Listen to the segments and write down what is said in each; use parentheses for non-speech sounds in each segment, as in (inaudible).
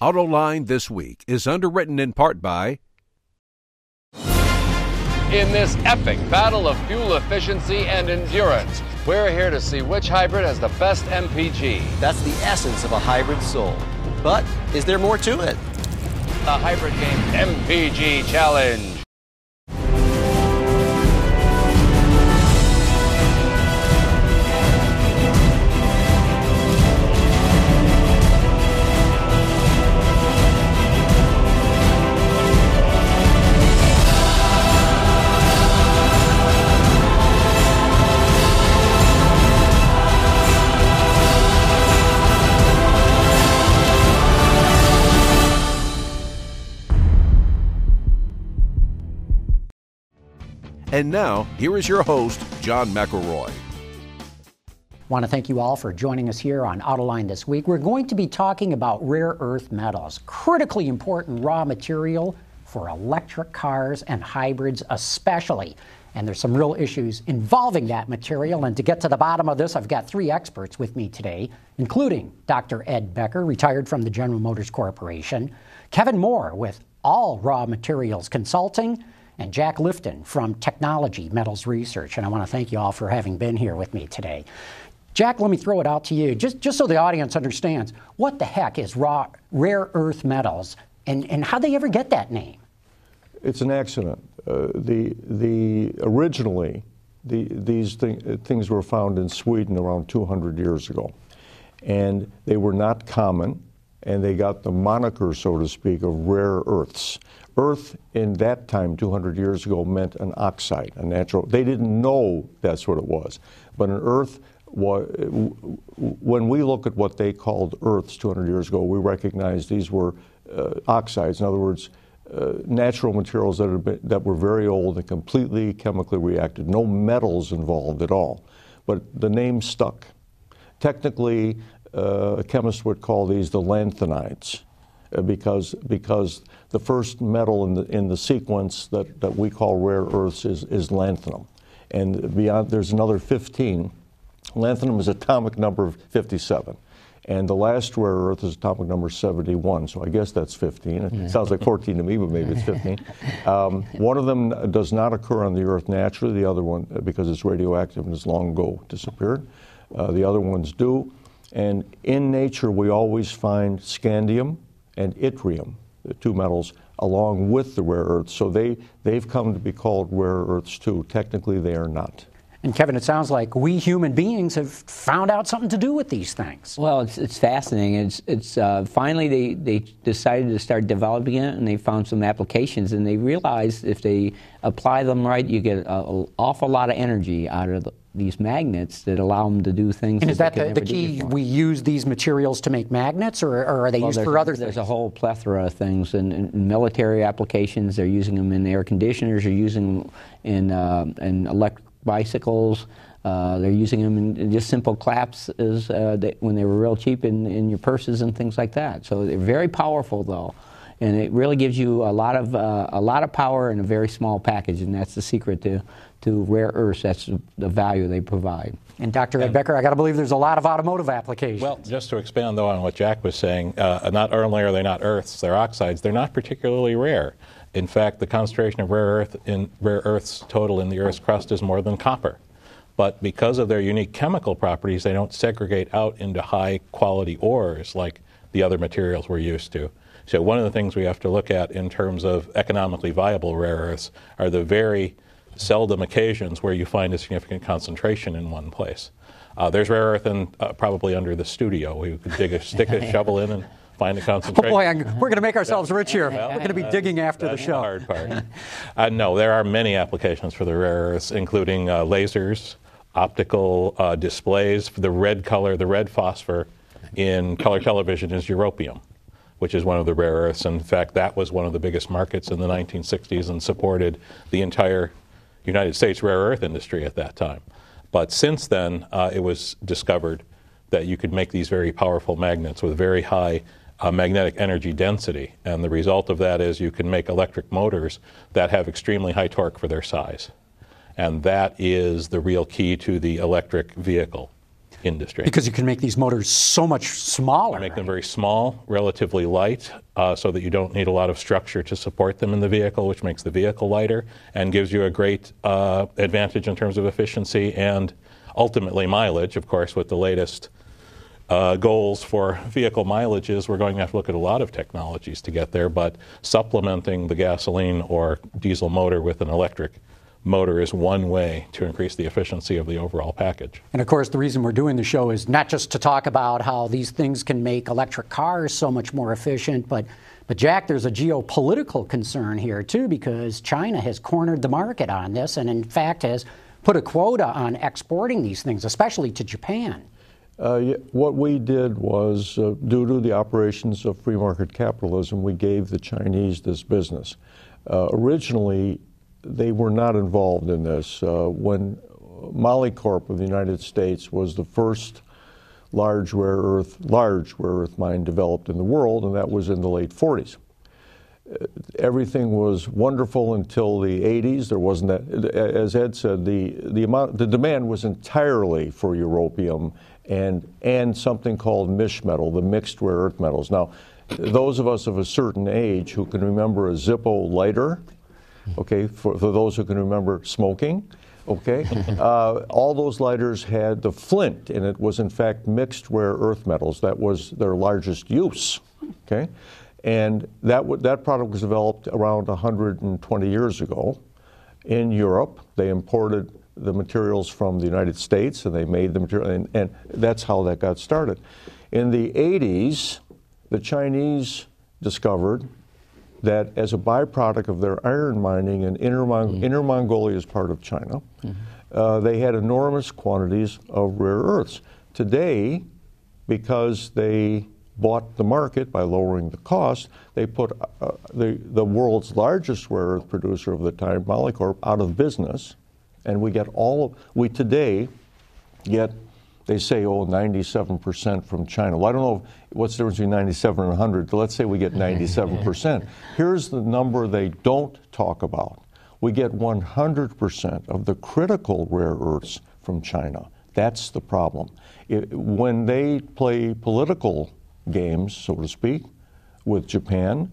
Autoline This Week is underwritten in part by. In this epic battle of fuel efficiency and endurance, we're here to see which hybrid has the best MPG. That's the essence of a hybrid soul. But is there more to it? The Hybrid Game MPG Challenge. And now, here is your host, John McElroy. Want to thank you all for joining us here on Autoline this week. We're going to be talking about rare earth metals, critically important raw material for electric cars and hybrids, especially. And there's some real issues involving that material. And to get to the bottom of this, I've got three experts with me today, including Dr. Ed Becker, retired from the General Motors Corporation, Kevin Moore with All Raw Materials Consulting, and Jack Lifton from Technology Metals Research. And I want to thank you all for having been here with me today. Jack, let me throw it out to you, just, just so the audience understands what the heck is raw, rare earth metals and, and how they ever get that name? It's an accident. Uh, the, the, originally, the, these thing, things were found in Sweden around 200 years ago. And they were not common, and they got the moniker, so to speak, of rare earths. Earth in that time, 200 years ago, meant an oxide, a natural. They didn't know that's what it was. But an earth, when we look at what they called earths 200 years ago, we recognize these were uh, oxides. In other words, uh, natural materials that, been, that were very old and completely chemically reacted. No metals involved at all. But the name stuck. Technically, uh, a chemist would call these the lanthanides uh, because, because the first metal in the, in the sequence that, that we call rare earths is, is lanthanum. And beyond, there's another 15. Lanthanum is atomic number 57. And the last rare earth is atomic number 71, so I guess that's 15. It yeah. sounds like 14 to me, but maybe it's 15. (laughs) Um, one of them does not occur on the Earth naturally, the other one, uh, because it's radioactive and has long ago disappeared. Uh, the other ones do. And in nature, we always find scandium and yttrium, the two metals, along with the rare earths. So they, they've come to be called rare earths too. Technically, they are not. And Kevin, it sounds like we human beings have found out something to do with these things. Well, it's, it's fascinating. It's, it's uh, finally they, they decided to start developing it, and they found some applications, and they realized if they apply them right, you get an awful lot of energy out of the, these magnets that allow them to do things. And is that the, the key? We use these materials to make magnets, or, or are they well, used for other there's things? There's a whole plethora of things. In, in, military applications, they're using them in air conditioners, they're using them in, uh, in electric bicycles. Uh, they're using them in just simple claps as uh, they, when they were real cheap in, in your purses and things like that. So they're very powerful, though, and it really gives you a lot of uh, a lot of power in a very small package, and that's the secret to to rare earths. That's the value they provide. And Dr. Ed Becker, I got to believe there's a lot of automotive applications. Well, just to expand though on what Jack was saying, uh, not only are they not earths, they're oxides. They're not particularly rare. In fact, the concentration of rare earth in rare earths total in the Earth's crust is more than copper. But because of their unique chemical properties, they don't segregate out into high quality ores like the other materials we're used to. So one of the things we have to look at in terms of economically viable rare earths are the very seldom occasions where you find a significant concentration in one place. Uh, there's rare earth in, uh, probably under the studio. We could dig a stick a (laughs) shovel in and find a (laughs) concentration. Oh boy, I'm, we're going to make ourselves rich here. Well, we're going to be digging after the show. The hard part. uh, no, there are many applications for the rare earths, including uh, lasers, optical uh, displays. The red color, the red phosphor in color television is europium which is one of the rare earths. In fact, that was one of the biggest markets in the 1960s and supported the entire United States rare earth industry at that time. But since then, uh, it was discovered that you could make these very powerful magnets with very high uh, magnetic energy density. And the result of that is you can make electric motors that have extremely high torque for their size. And that is the real key to the electric vehicle. industry. Because you can make these motors so much smaller. Make them very small, relatively light, uh, so that you don't need a lot of structure to support them in the vehicle, which makes the vehicle lighter and gives you a great uh, advantage in terms of efficiency and ultimately mileage. Of course, with the latest uh, goals for vehicle mileages, we're going to have to look at a lot of technologies to get there, but supplementing the gasoline or diesel motor with an electric motor is one way to increase the efficiency of the overall package. And of course, the reason we're doing the show is not just to talk about how these things can make electric cars so much more efficient, but but Jack, there's a geopolitical concern here too because China has cornered the market on this and in fact has put a quota on exporting these things, especially to Japan. Uh, what we did was, uh, due to the operations of free market capitalism, we gave the Chinese this business. Uh, originally, they were not involved in this. Uh, when Molycorp of the United States was the first large rare earth, large rare earth mine developed in the world, and that was in the late 40s. Uh, everything was wonderful until the 80s. There wasn't that, as Ed said, the, the amount, the demand was entirely for europium and and something called misch metal, the mixed rare earth metals. Now, those of us of a certain age who can remember a Zippo lighter, okay, for, for those who can remember smoking, okay, (laughs) uh, all those lighters had the flint and it was in fact mixed rare earth metals. That was their largest use, okay, and that w- that product was developed around 120 years ago in Europe. They imported the materials from the United States and they made the material, and, and that's how that got started. In the 80s, the Chinese discovered that as a byproduct of their iron mining in Inner, Mon- mm-hmm. Inner Mongolia is part of China, mm-hmm. uh, they had enormous quantities of rare earths. Today, because they bought the market by lowering the cost, they put uh, the, the world's largest rare earth producer of the time, Molycorp, out of business and we get all of, we today get, they say, oh, 97% from China. Well, I don't know what's the difference between 97 and 100, but let's say we get (laughs) 97%. Here's the number they don't talk about. We get 100% of the critical rare earths from China. That's the problem. It, when they play political games, so to speak, with Japan,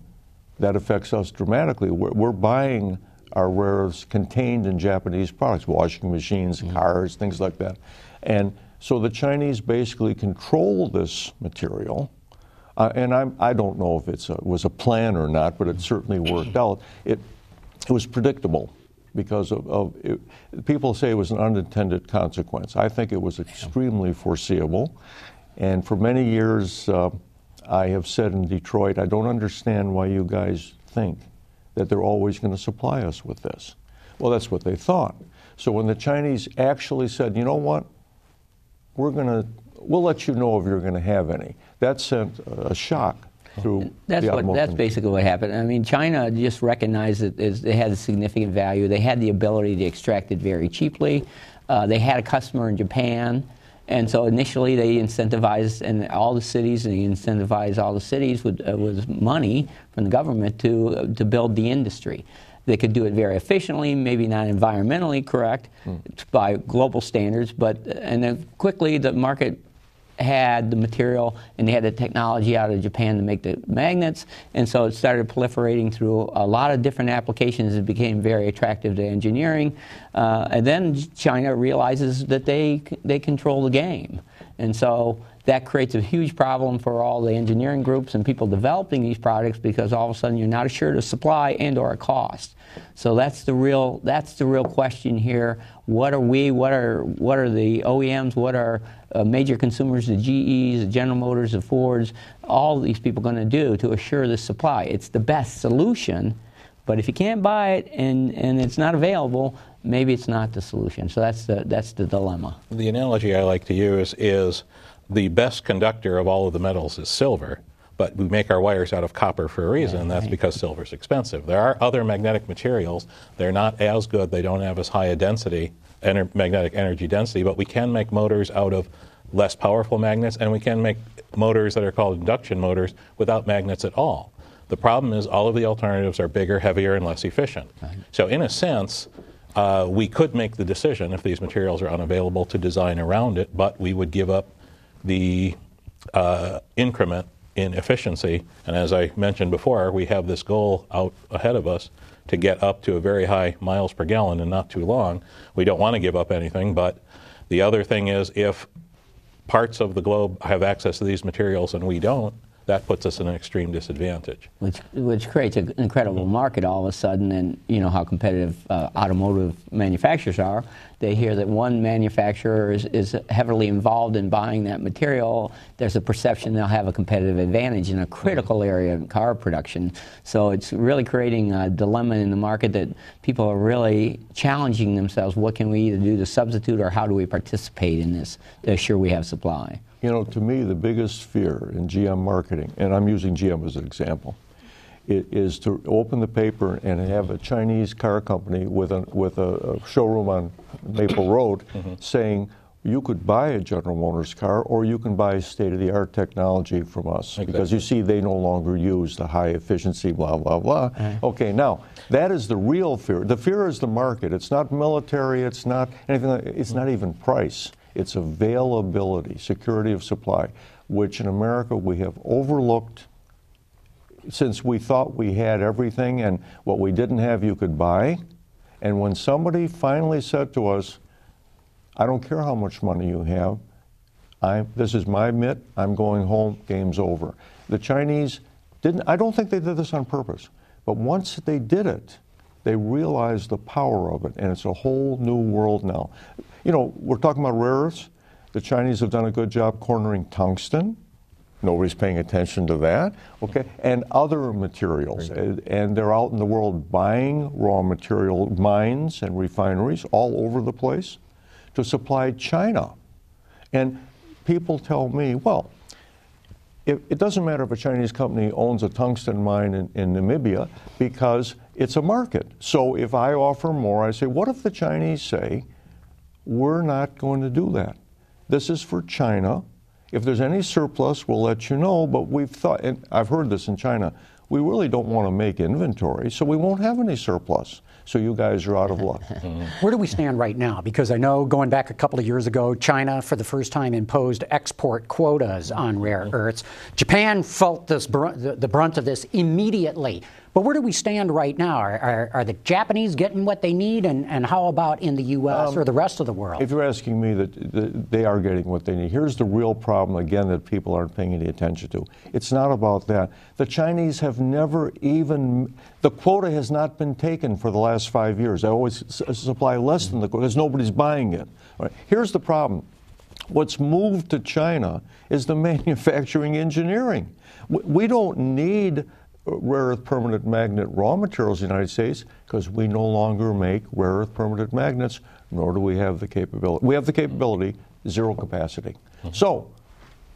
that affects us dramatically. We're, we're buying are rare earths contained in Japanese products, washing machines, mm-hmm. cars, things like that. And so the Chinese basically control this material. Uh, and I'm, I do not know if it was a plan or not, but it certainly worked (clears throat) out. It, it was predictable because of, of it, people say it was an unintended consequence. I think it was extremely foreseeable. And for many years, uh, I have said in Detroit, I don't understand why you guys think that they're always going to supply us with this. Well, that's what they thought. So when the Chinese actually said, you know what, we're going to, we'll let you know if you're going to have any, that sent a shock through that's what that's basically what happened. I mean, China just recognized that it had a significant value. They had the ability to extract it very cheaply. Uh, they had a customer in Japan. And so initially they incentivized, and all the cities, and they incentivized all the cities with, uh, with money from the government to, uh, to build the industry. They could do it very efficiently, maybe not environmentally correct mm. by global standards, but and then quickly the market had the material and they had the technology out of Japan to make the magnets, and so it started proliferating through a lot of different applications. It became very attractive to engineering, uh, and then China realizes that they they control the game, and so that creates a huge problem for all the engineering groups and people developing these products because all of a sudden you're not assured of supply and or a cost. So that's the real that's the real question here. What are we? What are what are the OEMs? What are uh, major consumers, the GEs, the General Motors, the Fords, all these people going to do to assure the supply? It's the best solution, but if you can't buy it and, and it's not available, maybe it's not the solution. So that's the, that's the dilemma. The analogy I like to use is the best conductor of all of the metals is silver but we make our wires out of copper for a reason, and that's because silver is expensive. There are other magnetic materials. They're not as good. They don't have as high a density, ener- magnetic energy density, but we can make motors out of less powerful magnets, and we can make motors that are called induction motors without magnets at all. The problem is all of the alternatives are bigger, heavier, and less efficient. So, in a sense, uh, we could make the decision if these materials are unavailable to design around it, but we would give up the uh, increment in efficiency. And as I mentioned before, we have this goal out ahead of us to get up to a very high miles per gallon in not too long. We don't want to give up anything, but the other thing is if parts of the globe have access to these materials and we don't, that puts us in an extreme disadvantage. Which, which creates an incredible market all of a sudden, and you know how competitive uh, automotive manufacturers are. They hear that one manufacturer is, is heavily involved in buying that material. There's a perception they'll have a competitive advantage in a critical area of car production. So it's really creating a dilemma in the market that people are really challenging themselves. What can we either do to substitute, or how do we participate in this to assure we have supply? You know, to me, the biggest fear in GM marketing, and I'm using GM as an example, is to open the paper and have a Chinese car company with a, with a, showroom on Maple Road (coughs) mm-hmm. saying, you could buy a General Motors car or you can buy state of the art technology from us exactly. because you see they no longer use the high efficiency blah blah blah. Okay, now that is the real fear. The fear is the market. It's not military, it's not anything like, it's not even price. It's availability, security of supply, which in America we have overlooked since we thought we had everything and what we didn't have you could buy. And when somebody finally said to us, I don't care how much money you have, I, this is my mitt, I'm going home, game's over. The Chinese didn't, I don't think they did this on purpose, but once they did it, they realized the power of it, and it's a whole new world now you know, we're talking about rare earths. The Chinese have done a good job cornering tungsten. Nobody's paying attention to that. Okay, and other materials, uh, and they're out in the world buying raw material mines and refineries all over the place to supply China. And people tell me, well, it, it doesn't matter if a Chinese company owns a tungsten mine in, in Namibia because it's a market. So if I offer more, I say, what if the Chinese say, we're not going to do that. This is for China. If there's any surplus, we'll let you know. But we've thought, and I've heard this in China, we really don't want to make inventory, so we won't have any surplus. So you guys are out of luck. (laughs) Where do we stand right now? Because I know going back a couple of years ago, China for the first time imposed export quotas on rare earths. Japan felt this br- the brunt of this immediately. But where do we stand right now? Are, are, are, the Japanese getting what they need, and, and how about in the U.S. Um, or the rest of the world? If you're asking me, that the, they are getting what they need. Here's the real problem, again, that people aren't paying any attention to. It's not about that. The Chinese have never even, the quota has not been taken for the last five years. They always supply less than the quota because nobody's buying it. Right. Here's the problem. What's moved to China is the (laughs) manufacturing engineering. We don't need rare earth permanent magnet raw materials in the United States because we no longer make rare earth permanent magnets, nor do we have the capability. We have the capability, zero capacity. Mm-hmm. So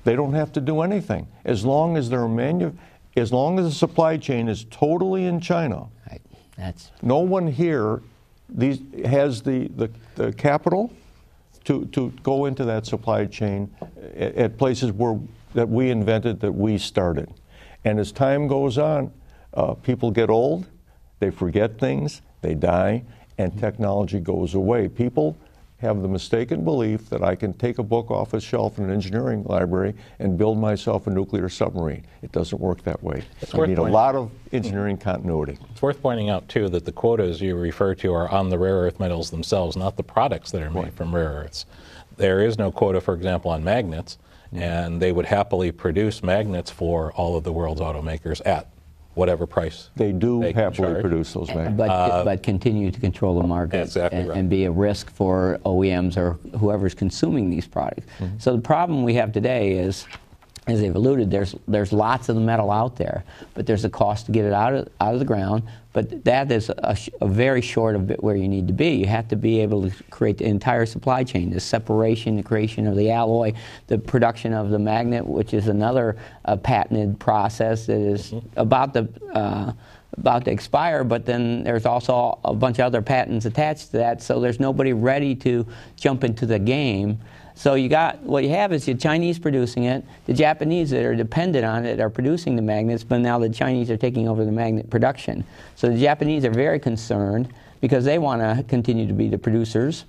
they don't have to do anything as long as their manu- as long as the supply chain is totally in China. Right. That's no one here these has the, the, the capital to, to go into that supply chain at, at places where that we invented that we started. And as time goes on, uh, people get old, they forget things, they die, and technology goes away. People have the mistaken belief that I can take a book off a shelf in an engineering library and build myself a nuclear submarine. It doesn't work that way. It's I need a lot of engineering continuity. It's worth pointing out, too, that the quotas you refer to are on the rare earth metals themselves, not the products that are made right. from rare earths. There is no quota, for example, on magnets and they would happily produce magnets for all of the world's automakers at whatever price. They do they happily produce those magnets. But, uh, but continue to control the market exactly and, right. and, be a risk for OEMs or whoever's consuming these products. Mm-hmm. So the problem we have today is as they've alluded, there's there's lots of the metal out there, but there's a cost to get it out of out of the ground. But that is a, a, very short of where you need to be. You have to be able to create the entire supply chain, the separation, the creation of the alloy, the production of the magnet, which is another uh, patented process that is mm-hmm. about the uh, about to expire, but then there's also a bunch of other patents attached to that, so there's nobody ready to jump into the game so you got what you have is the Chinese producing it, the Japanese that are dependent on it are producing the magnets, but now the Chinese are taking over the magnet production. So the Japanese are very concerned because they want to continue to be the producers.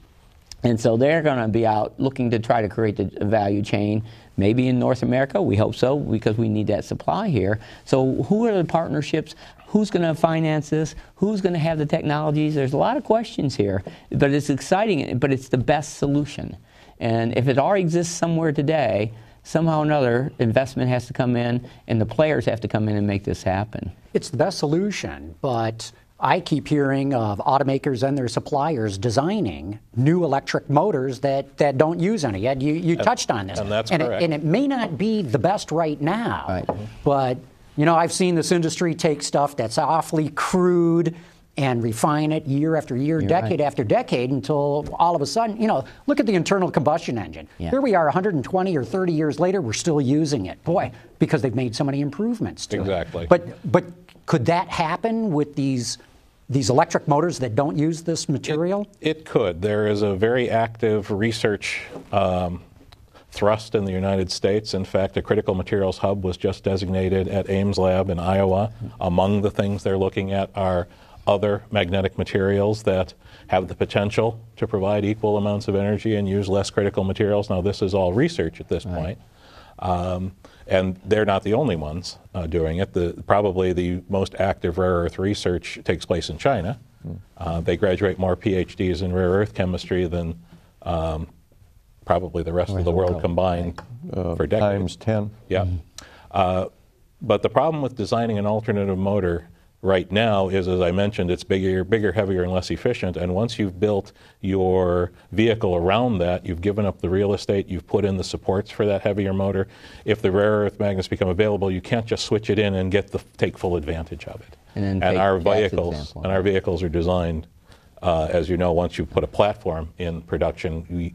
And so they're going to be out looking to try to create the value chain, maybe in North America. We hope so because we need that supply here. So, who are the partnerships? Who's going to finance this? Who's going to have the technologies? There's a lot of questions here, but it's exciting, but it's the best solution. And if it already exists somewhere today, somehow or another, investment has to come in and the players have to come in and make this happen. It's the best solution, but I keep hearing of automakers and their suppliers designing new electric motors that, that don't use any. Ed, you, you touched on this. And that's and correct. It, and it may not be the best right now, Right. but you know, I've seen this industry take stuff that's awfully crude and refine it year after year, decade right. after decade until all of a sudden, you know, look at the internal combustion engine. Yeah. Here we are 120 or 30 years later, we're still using it. Boy, because they've made so many improvements to Exactly. it. But but could that happen with these these electric motors that don't use this material? It could. There is a very active research um, thrust in the United States. In fact, a critical materials hub was just designated at Ames Lab in Iowa. Among the things they're looking at are other magnetic materials that have the potential to provide equal amounts of energy and use less critical materials. Now, this is all research at this point. Um, and they're not the only ones uh, doing it. The, probably the most active rare earth research takes place in China. Uh, they graduate more PhDs in rare earth chemistry than um, probably the rest of the world combined for decades. Times 10. Yeah. Uh, but the problem with designing an alternative motor right now is, as I mentioned, it's bigger, bigger, heavier, and less efficient. And once you've built your vehicle around that, you've given up the real estate, you've put in the supports for that heavier motor. If the rare earth magnets become available, you can't just switch it in and get the take full advantage of it. And take our vehicles and our vehicles are designed, uh, as you know, once you put a platform in production. We,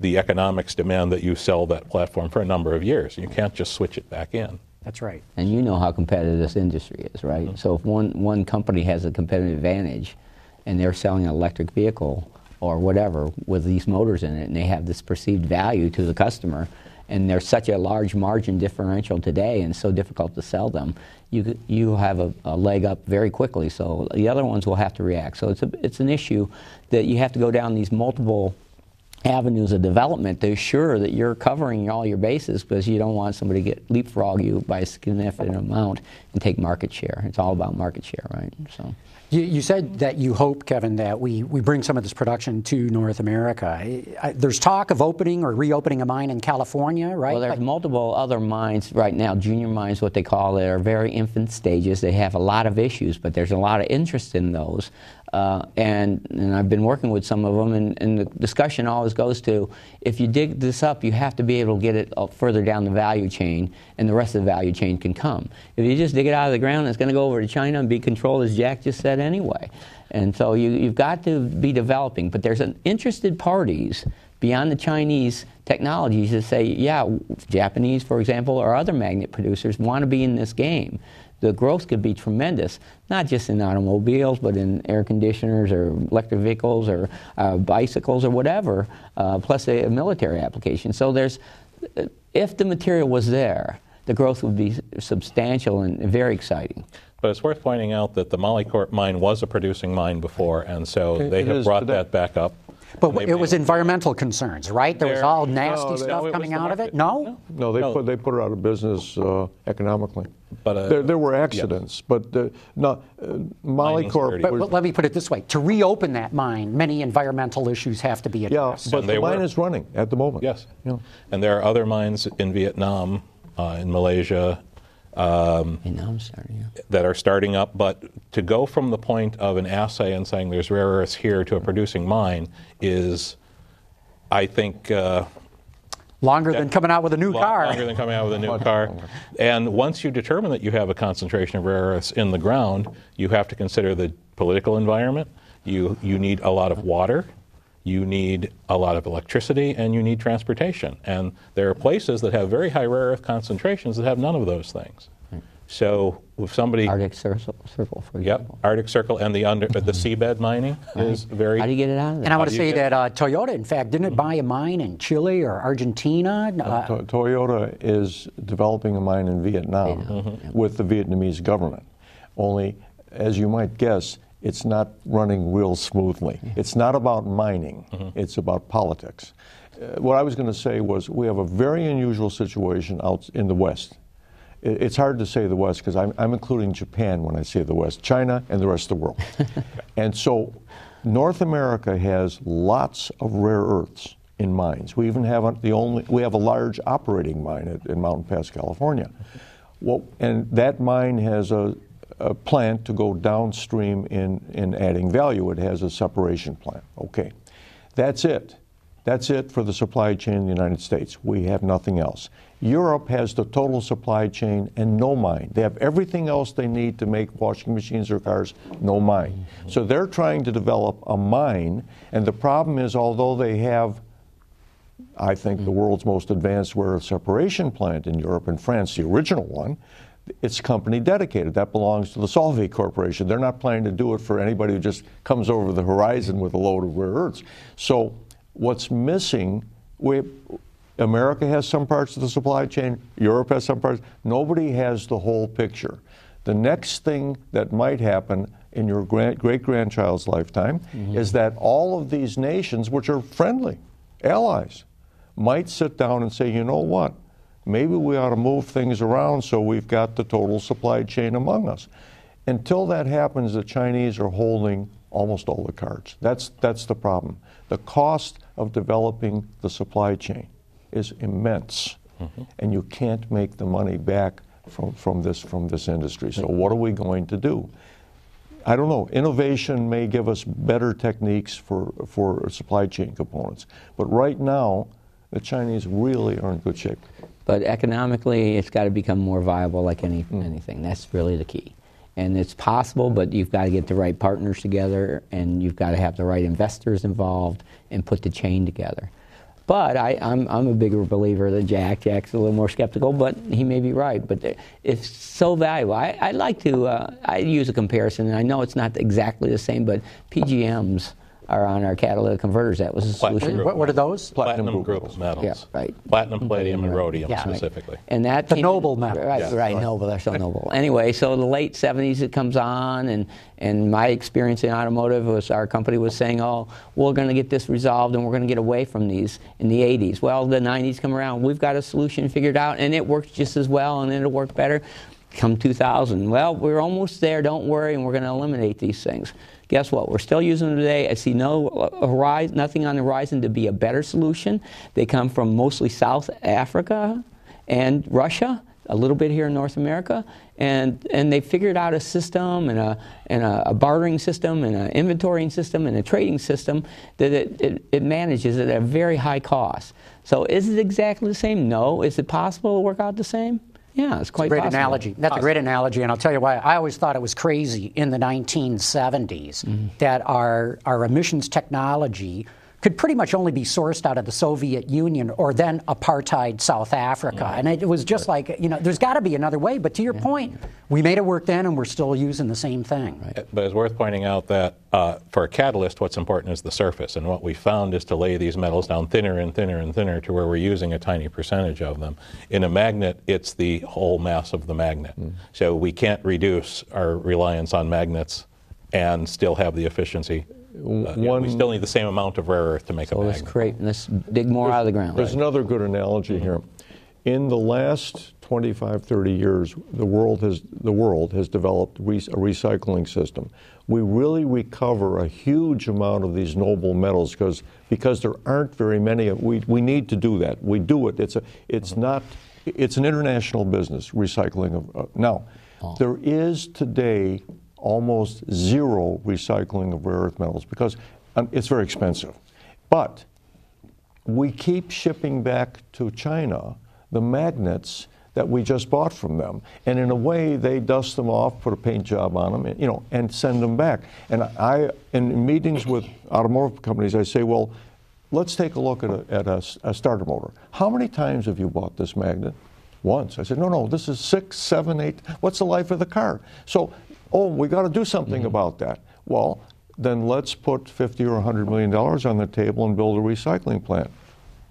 the economics demand that you sell that platform for a number of years. You can't just switch it back in. That's right. And you know how competitive this industry is, right? Mm-hmm. So if one, one company has a competitive advantage and they're selling an electric vehicle or whatever with these motors in it and they have this perceived value to the customer and there's such a large margin differential today and so difficult to sell them, you, you have a, a leg up very quickly. So the other ones will have to react. So it's, a, it's an issue that you have to go down these multiple avenues of development to assure that you're covering all your bases because you don't want somebody to get leapfrog you by a significant amount and take market share. It's all about market share, right? So. You, you said that you hope, Kevin, that we, we bring some of this production to North America. I, I, there's talk of opening or reopening a mine in California, right? Well, there's multiple other mines right now, junior mines, what they call it, are very infant stages. They have a lot of issues, but there's a lot of interest in those. Uh, and, and I've been working with some of them, and, and the discussion always goes to if you dig this up, you have to be able to get it further down the value chain, and the rest of the value chain can come. If you just dig it out of the ground, it's going to go over to China and be controlled, as Jack just said, anyway. And so you, you've got to be developing, but there's an interested parties beyond the Chinese technologies that say, yeah, Japanese, for example, or other magnet producers want to be in this game. The growth could be tremendous, not just in automobiles, but in air conditioners or electric vehicles or uh, bicycles or whatever, uh, plus a military application. So there's, if the material was there, the growth would be substantial and very exciting. But it's worth pointing out that the Molycorp mine was a producing mine before, and so It- they it have brought today. that back up. But they it was environmental concerns, right? There was all nasty No, stuff no, coming the out of it? No? No, they No. put they put it out of business uh, economically. But, uh, there, there were accidents, but uh, no, uh, Mining's Molycorp. But, but let me put it this way to reopen that mine, many environmental issues have to be yeah, addressed. but And the mine were. is running at the moment. Yes. Yeah. And there are other mines in Vietnam, uh, in Malaysia, And now I'm starting. yeah. that are starting up. But to go from the point of an assay and saying there's rare earths here to a producing mine is, I think, uh, Longer than coming out with a new lo- car. longer than coming out with a new (laughs) car. And once you determine that you have a concentration of rare earths in the ground, you have to consider the political environment. You you need a lot of water. You need a lot of electricity and you need transportation. And there are places that have very high rare earth concentrations that have none of those things. So if somebody Arctic Circle, Circle for Yep, example. Arctic Circle and the under the seabed mining is very. How do you get it out of there? and I want to say that uh, Toyota, in fact, didn't it buy a mine in Chile or Argentina? Uh, To- Toyota is developing a mine in Vietnam Vietnam, with the Vietnamese government. Only, as you might guess, it's not running real smoothly. Mm-hmm. It's not about mining, mm-hmm. it's about politics. Uh, what I was going to say was we have a very unusual situation out in the West. It's hard to say the West because I'm, I'm including Japan when I say the West, China, and the rest of the world. (laughs) and so North America has lots of rare earths in mines. We even have a, the only we have a large operating mine at, in Mountain Pass, California. Mm-hmm. Well, and that mine has a, a plant to go downstream in, in adding value. It has a separation plant. Okay, that's it. That's it for the supply chain in the United States. We have nothing else. Europe has the total supply chain and no mine. They have everything else they need to make washing machines or cars, no mine. So they're trying to develop a mine, and the problem is, although they have I think the world's most advanced earth separation plant in Europe and France, the original one, it's company dedicated. That belongs to the Solvay Corporation. They're not planning to do it for anybody who just comes over the horizon with a load of rare earths. So what's missing, we, America has some parts of the supply chain, Europe has some parts. Nobody has the whole picture. The next thing that might happen in your great grandchild's lifetime mm-hmm. is that all of these nations, which are friendly, allies, might sit down and say, you know what? Maybe we ought to move things around so we've got the total supply chain among us. Until that happens, the Chinese are holding almost all the cards. That's, that's the problem. The cost of developing the supply chain is immense, mm-hmm. and you can't make the money back from, from, this, from this industry. So, what are we going to do? I don't know. Innovation may give us better techniques for, for supply chain components. But right now, the Chinese really are in good shape. But economically, it's got to become more viable like any, anything. That's really the key. And it's possible, but you've got to get the right partners together and you've got to have the right investors involved and put the chain together. But I, I'm, I'm a bigger believer than Jack. Jack's a little more skeptical, but he may be right. But it's so valuable. I, I like to uh, I use a comparison, and I know it's not exactly the same, but PGMs are on our catalytic converters. That was a Platinum solution. What, what are those? Platinum, Platinum group group metals. Yeah, right. Platinum, mm-hmm. palladium, and rhodium Yeah. Right. specifically. And that The came- noble metals. Right, Yeah. right, noble. They're so (laughs) noble. Anyway, so the late '70s it comes on, and and my experience in automotive was our company was saying, oh, we're going to get this resolved, and we're going to get away from these in the '80s. Well, the '90s come around, we've got a solution figured out, and it works just as well, and it'll work better. Come 2000, well, we're almost there. Don't worry, and we're going to eliminate these things. Guess what? We're still using them today. I see no uh, horizon, nothing on the horizon to be a better solution. They come from mostly South Africa and Russia, a little bit here in North America, and, and they figured out a system and a, and a, a bartering system and an inventorying system and a trading system that it, it, it manages at a very high cost. So is it exactly the same? No. Is it possible to work out the same? Yeah, it's quite a Great possible. analogy. That's a great analogy, and I'll tell you why. I always thought it was crazy in the 1970s Mm-hmm. that our, our emissions technology could pretty much only be sourced out of the Soviet Union or then apartheid South Africa. And it was just like, you know, there's got to be another way. But to your point, we made it work then, and we're still using the same thing. But it's worth pointing out that uh, for a catalyst, what's important is the surface. And what we found is to lay these metals down thinner and thinner and thinner to where we're using a tiny percentage of them. In a magnet, it's the whole mass of the magnet. So we can't reduce our reliance on magnets and still have the efficiency. Uh, you know, we still need the same amount of rare earth to make So a let's magnet. create, let's dig more out of the ground. There's another good analogy here. In the last 25, 30 years, the world has the world has developed re- a recycling system. We really recover a huge amount of these noble metals because because there aren't very many. of- We we need to do that. We do it. It's a it's not it's an international business recycling of uh, now. There is today almost zero recycling of rare earth metals because um, it's very expensive, but we keep shipping back to China the magnets that we just bought from them. And in a way, they dust them off, put a paint job on them, and, you know, and send them back. And I, in meetings with automotive companies, I say, well, let's take a look at a, at a, a starter motor. How many times have you bought this magnet? Once. I said, no, no, this is six, seven, eight. What's the life of the car? So, oh, we got to do something about that. Well, then let's put 50 or 100 million dollars on the table and build a recycling plant.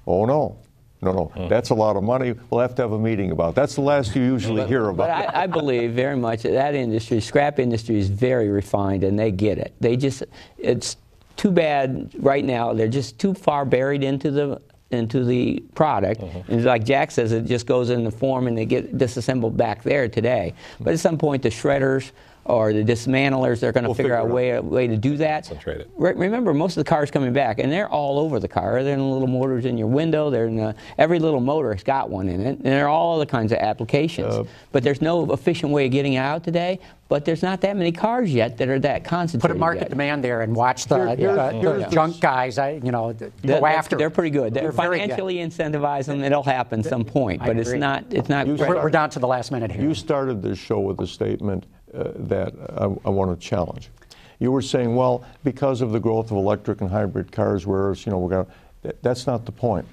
Oh no, No, no, mm. that's a lot of money. We'll have to have a meeting about. That's the last you usually but, hear about. But I, I, believe very much that, that industry, scrap industry, is very refined, and they get it. They just, it's too bad right now. They're just too far buried into the into the product. Mm-hmm. And like Jack says, it just goes in the form and they get disassembled back there today. But at some point, the shredders or the dismantlers, they're going to we'll figure, out a way, a way to do that. Concentrate Re- remember, most of the cars coming back, and they're all over the car. They're in the little motors in your window. They're in the, every little motor has got one in it, and there are all other kinds of applications. Uh, but there's no efficient way of getting out today. But there's not that many cars yet that are that concentrated. Put a market yet. demand there and watch the, here, the, the junk guys. I, you know, go they're, after. They're pretty good. They're, financially incentivize them. It'll happen some point. But it's not. It's not. We're, we're down to the last minute here. You started this show with a statement Uh, that I, I want to challenge. You were saying, well, because of the growth of electric and hybrid cars, whereas, you know, we're going to, that's not the point.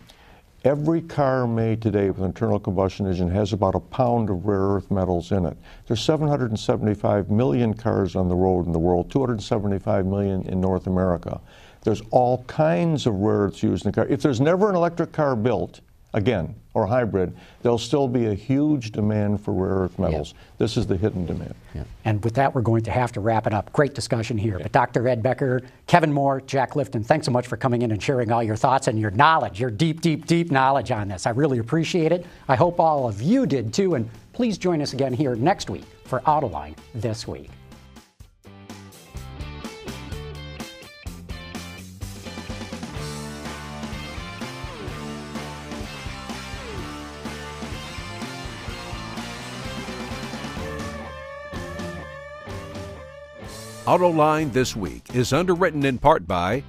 Every car made today with an internal combustion engine has about a pound of rare earth metals in it. There's 775 million cars on the road in the world, 275 million in North America. There's all kinds of rare earths used in the car. If there's never an electric car built, again, or hybrid, there'll still be a huge demand for rare earth metals. Yeah. This is the hidden demand. Yeah. And with that, we're going to have to wrap it up. Great discussion here. But Dr. Ed Becker, Kevin Moore, Jack Lifton, thanks so much for coming in and sharing all your thoughts and your knowledge, your deep, deep, deep knowledge on this. I really appreciate it. I hope all of you did too. And please join us again here next week for Autoline This Week. AutoLine This Week is underwritten in part by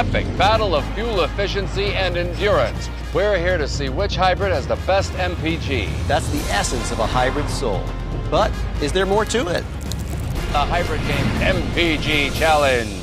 epic battle of fuel efficiency and endurance. We're here to see which hybrid has the best MPG. That's the essence of a hybrid soul. But is there more to it? The Hybrid Game MPG Challenge.